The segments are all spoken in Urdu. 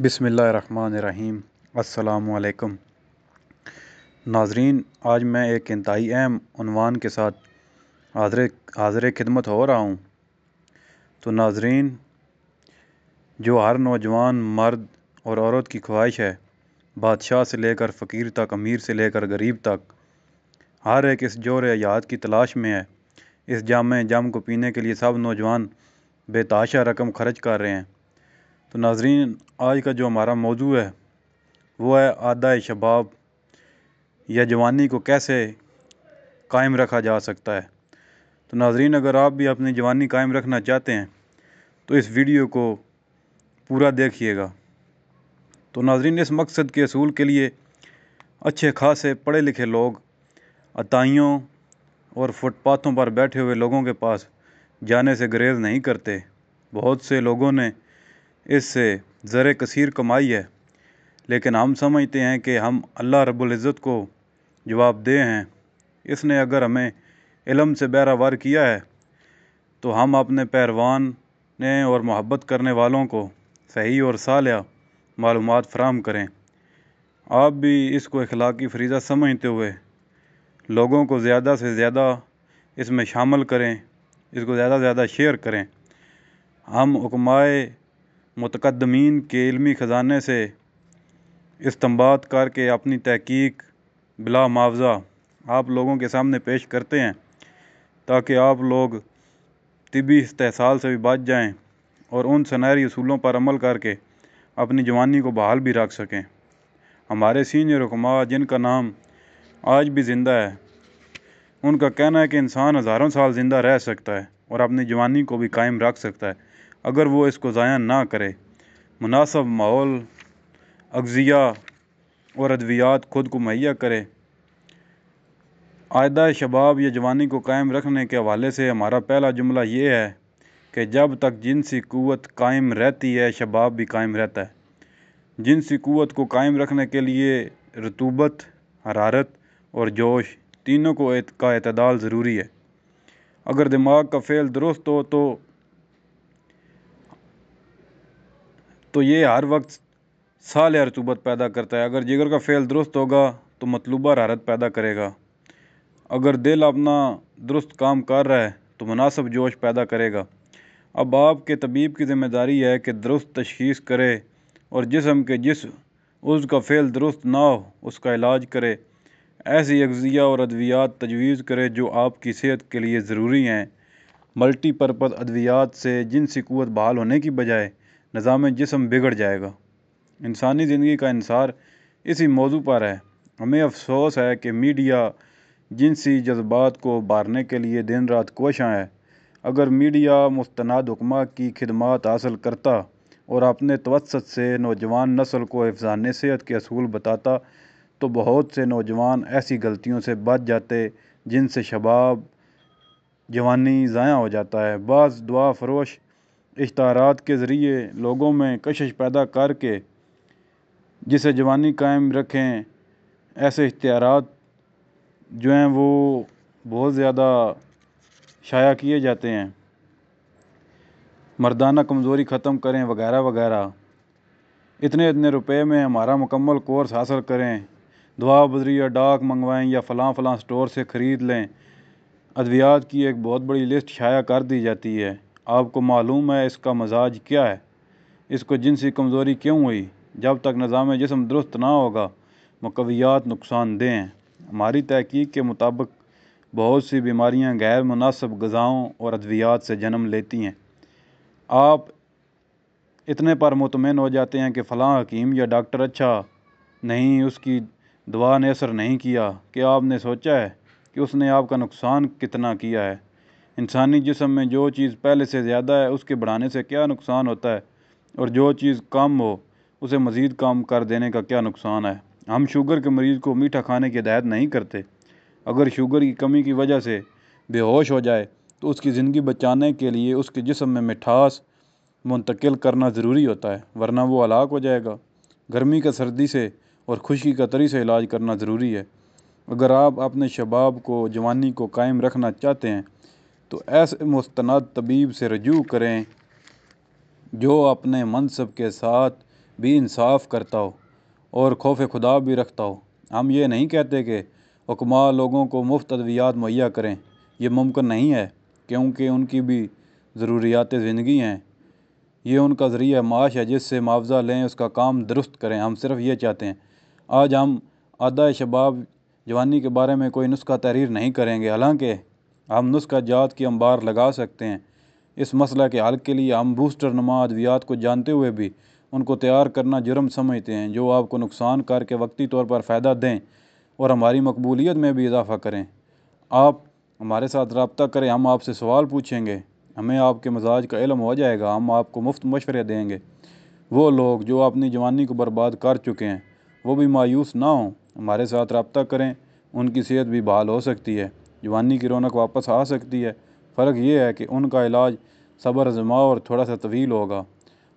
بسم اللہ الرحمن الرحیم۔ السلام علیکم۔ ناظرین، آج میں ایک انتہائی اہم عنوان کے ساتھ حاضر حاضر خدمت ہو رہا ہوں۔ تو ناظرین، جو ہر نوجوان مرد اور عورت کی خواہش ہے، بادشاہ سے لے کر فقیر تک، امیر سے لے کر غریب تک، ہر ایک اس جور حیات کی تلاش میں ہے۔ اس جامع جام کو پینے کے لیے سب نوجوان بے تاشا رقم خرچ کر رہے ہیں۔ تو ناظرین، آج کا جو ہمارا موضوع ہے، وہ ہے آدھا شباب یا جوانی کو کیسے قائم رکھا جا سکتا ہے۔ تو ناظرین، اگر آپ بھی اپنی جوانی قائم رکھنا چاہتے ہیں، تو اس ویڈیو کو پورا دیکھیے گا۔ تو ناظرین، اس مقصد کے اصول کے لیے اچھے خاصے پڑھے لکھے لوگ عطائیوں اور فٹ پاتھوں پر بیٹھے ہوئے لوگوں کے پاس جانے سے گریز نہیں کرتے۔ بہت سے لوگوں نے اس سے زر کثیر کمائی ہے۔ لیکن ہم سمجھتے ہیں کہ ہم اللہ رب العزت کو جواب دہ ہیں۔ اس نے اگر ہمیں علم سے بیراوار کیا ہے، تو ہم اپنے پیروان نے اور محبت کرنے والوں کو صحیح اور صالح معلومات فراہم کریں۔ آپ بھی اس کو اخلاقی فریضہ سمجھتے ہوئے لوگوں کو زیادہ سے زیادہ اس میں شامل کریں، اس کو زیادہ سے زیادہ شیئر کریں۔ ہم حکمائے متقدمین کے علمی خزانے سے استمباد کر کے اپنی تحقیق بلا معاوضہ آپ لوگوں کے سامنے پیش کرتے ہیں تاکہ آپ لوگ طبی استحصال سے بھی بچ جائیں اور ان سنہری اصولوں پر عمل کر کے اپنی جوانی کو بحال بھی رکھ سکیں۔ ہمارے سینئر حکمہ جن کا نام آج بھی زندہ ہے، ان کا کہنا ہے کہ انسان ہزاروں سال زندہ رہ سکتا ہے اور اپنی جوانی کو بھی قائم رکھ سکتا ہے۔ اگر وہ اس کو ضائع نہ کرے۔ مناسب ماحول، اغذیہ اور ادویات خود کو مہیا کرے۔ آئدہ شباب یا جوانی کو قائم رکھنے کے حوالے سے ہمارا پہلا جملہ یہ ہے کہ جب تک جنسی قوت قائم رہتی ہے، شباب بھی قائم رہتا ہے۔ جنسی قوت کو قائم رکھنے کے لیے رتوبت حرارت اور جوش تینوں کو کا اعتدال ضروری ہے۔ اگر دماغ کا فعل درست ہو تو تو یہ ہر وقت سال رتوبت پیدا کرتا ہے۔ اگر جگر کا فعل درست ہوگا تو مطلوبہ حرارت پیدا کرے گا۔ اگر دل اپنا درست کام کر رہا ہے تو مناسب جوش پیدا کرے گا۔ اب آپ کے طبیب کی ذمہ داری ہے کہ درست تشخیص کرے اور جسم کے جس عز کا فعل درست نہ ہو اس کا علاج کرے۔ ایسی اغذیہ اور ادویات تجویز کرے جو آپ کی صحت کے لیے ضروری ہیں۔ ملٹی پرپز ادویات سے جنسی قوت بحال ہونے کی بجائے نظام جسم بگڑ جائے گا۔ انسانی زندگی کا انصار اسی موضوع پر ہے۔ ہمیں افسوس ہے کہ میڈیا جنسی جذبات کو بارنے کے لیے دن رات کوشاں ہے۔ اگر میڈیا مستند حکمہ کی خدمات حاصل کرتا اور اپنے توسط سے نوجوان نسل کو حفظان صحت کے اصول بتاتا، تو بہت سے نوجوان ایسی غلطیوں سے بچ جاتے جن سے شباب، جوانی ضائع ہو جاتا ہے۔ بعض دعا فروش اشتہارات کے ذریعے لوگوں میں کشش پیدا کر کے جسے جوانی قائم رکھیں، ایسے اشتہارات جو ہیں وہ بہت زیادہ شائع کیے جاتے ہیں۔ مردانہ کمزوری ختم کریں، وغیرہ وغیرہ۔ اتنے اتنے روپے میں ہمارا مکمل کورس حاصل کریں۔ دعا بدری یا ڈاک منگوائیں یا فلاں فلاں سٹور سے خرید لیں۔ ادویات کی ایک بہت بڑی لسٹ شائع کر دی جاتی ہے۔ آپ کو معلوم ہے اس کا مزاج کیا ہے؟ اس کو جنسی کمزوری کیوں ہوئی؟ جب تک نظام جسم درست نہ ہوگا، مقویات نقصان دہ ہیں۔ ہماری تحقیق کے مطابق بہت سی بیماریاں غیر مناسب غذاؤں اور ادویات سے جنم لیتی ہیں۔ آپ اتنے پر مطمئن ہو جاتے ہیں کہ فلاں حکیم یا ڈاکٹر اچھا نہیں، اس کی دعا نے اثر نہیں کیا۔ کہ آپ نے سوچا ہے کہ اس نے آپ کا نقصان کتنا کیا ہے؟ انسانی جسم میں جو چیز پہلے سے زیادہ ہے، اس کے بڑھانے سے کیا نقصان ہوتا ہے؟ اور جو چیز کم ہو، اسے مزید کم کر دینے کا کیا نقصان ہے؟ ہم شوگر کے مریض کو میٹھا کھانے کی ہدایت نہیں کرتے۔ اگر شوگر کی کمی کی وجہ سے بے ہوش ہو جائے، تو اس کی زندگی بچانے کے لیے اس کے جسم میں مٹھاس منتقل کرنا ضروری ہوتا ہے، ورنہ وہ ہلاک ہو جائے گا۔ گرمی کا سردی سے اور خشکی کا تری سے علاج کرنا ضروری ہے۔ اگر آپ اپنے شباب کو، جوانی کو قائم رکھنا چاہتے ہیں تو ایسے مستند طبیب سے رجوع کریں جو اپنے منصب کے ساتھ بھی انصاف کرتا ہو اور خوف خدا بھی رکھتا ہو۔ ہم یہ نہیں کہتے کہ حکماء لوگوں کو مفت ادویات مہیا کریں، یہ ممکن نہیں ہے، کیونکہ ان کی بھی ضروریات زندگی ہیں۔ یہ ان کا ذریعہ معاش ہے جس سے معاوضہ لیں، اس کا کام درست کریں۔ ہم صرف یہ چاہتے ہیں، آج ہم آدھا شباب جوانی کے بارے میں کوئی نسخہ تحریر نہیں کریں گے۔ حالانکہ ہم نسخہ جات کی انبار لگا سکتے ہیں۔ اس مسئلہ کے حل کے لیے ہم بوسٹر نما ادویات کو جانتے ہوئے بھی ان کو تیار کرنا جرم سمجھتے ہیں، جو آپ کو نقصان کر کے وقتی طور پر فائدہ دیں اور ہماری مقبولیت میں بھی اضافہ کریں۔ آپ ہمارے ساتھ رابطہ کریں، ہم آپ سے سوال پوچھیں گے۔ ہمیں آپ کے مزاج کا علم ہو جائے گا، ہم آپ کو مفت مشورے دیں گے۔ وہ لوگ جو اپنی جوانی کو برباد کر چکے ہیں، وہ بھی مایوس نہ ہوں۔ ہمارے ساتھ رابطہ کریں، ان کی صحت بھی بحال ہو سکتی ہے۔ جوانی کی رونق واپس آ سکتی ہے۔ فرق یہ ہے کہ ان کا علاج صبر زما اور تھوڑا سا طویل ہوگا۔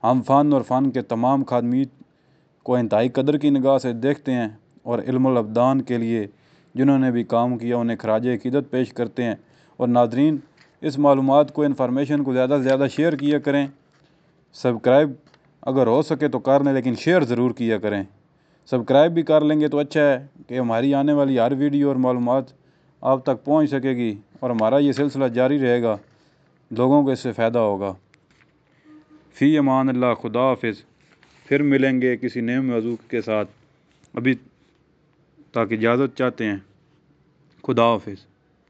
ہم فن اور فن کے تمام خادمیت کو انتہائی قدر کی نگاہ سے دیکھتے ہیں اور علم الابدان کے لیے جنہوں نے بھی کام کیا، انہیں خراج عقیدت پیش کرتے ہیں۔ اور ناظرین، اس معلومات کو انفارمیشن کو زیادہ سے زیادہ شیئر کیا کریں۔ سبسکرائب اگر ہو سکے تو کر لیں، لیکن شیئر ضرور کیا کریں۔ سبسکرائب بھی کر لیں گے تو اچھا ہے کہ ہماری آنے والی ہر ویڈیو اور معلومات آپ تک پہنچ سکے گی اور ہمارا یہ سلسلہ جاری رہے گا، لوگوں کو اس سے فائدہ ہوگا۔ فی امان اللہ، خدا حافظ۔ پھر ملیں گے کسی نئے موضوع کے ساتھ۔ ابھی تک اجازت چاہتے ہیں۔ خدا حافظ۔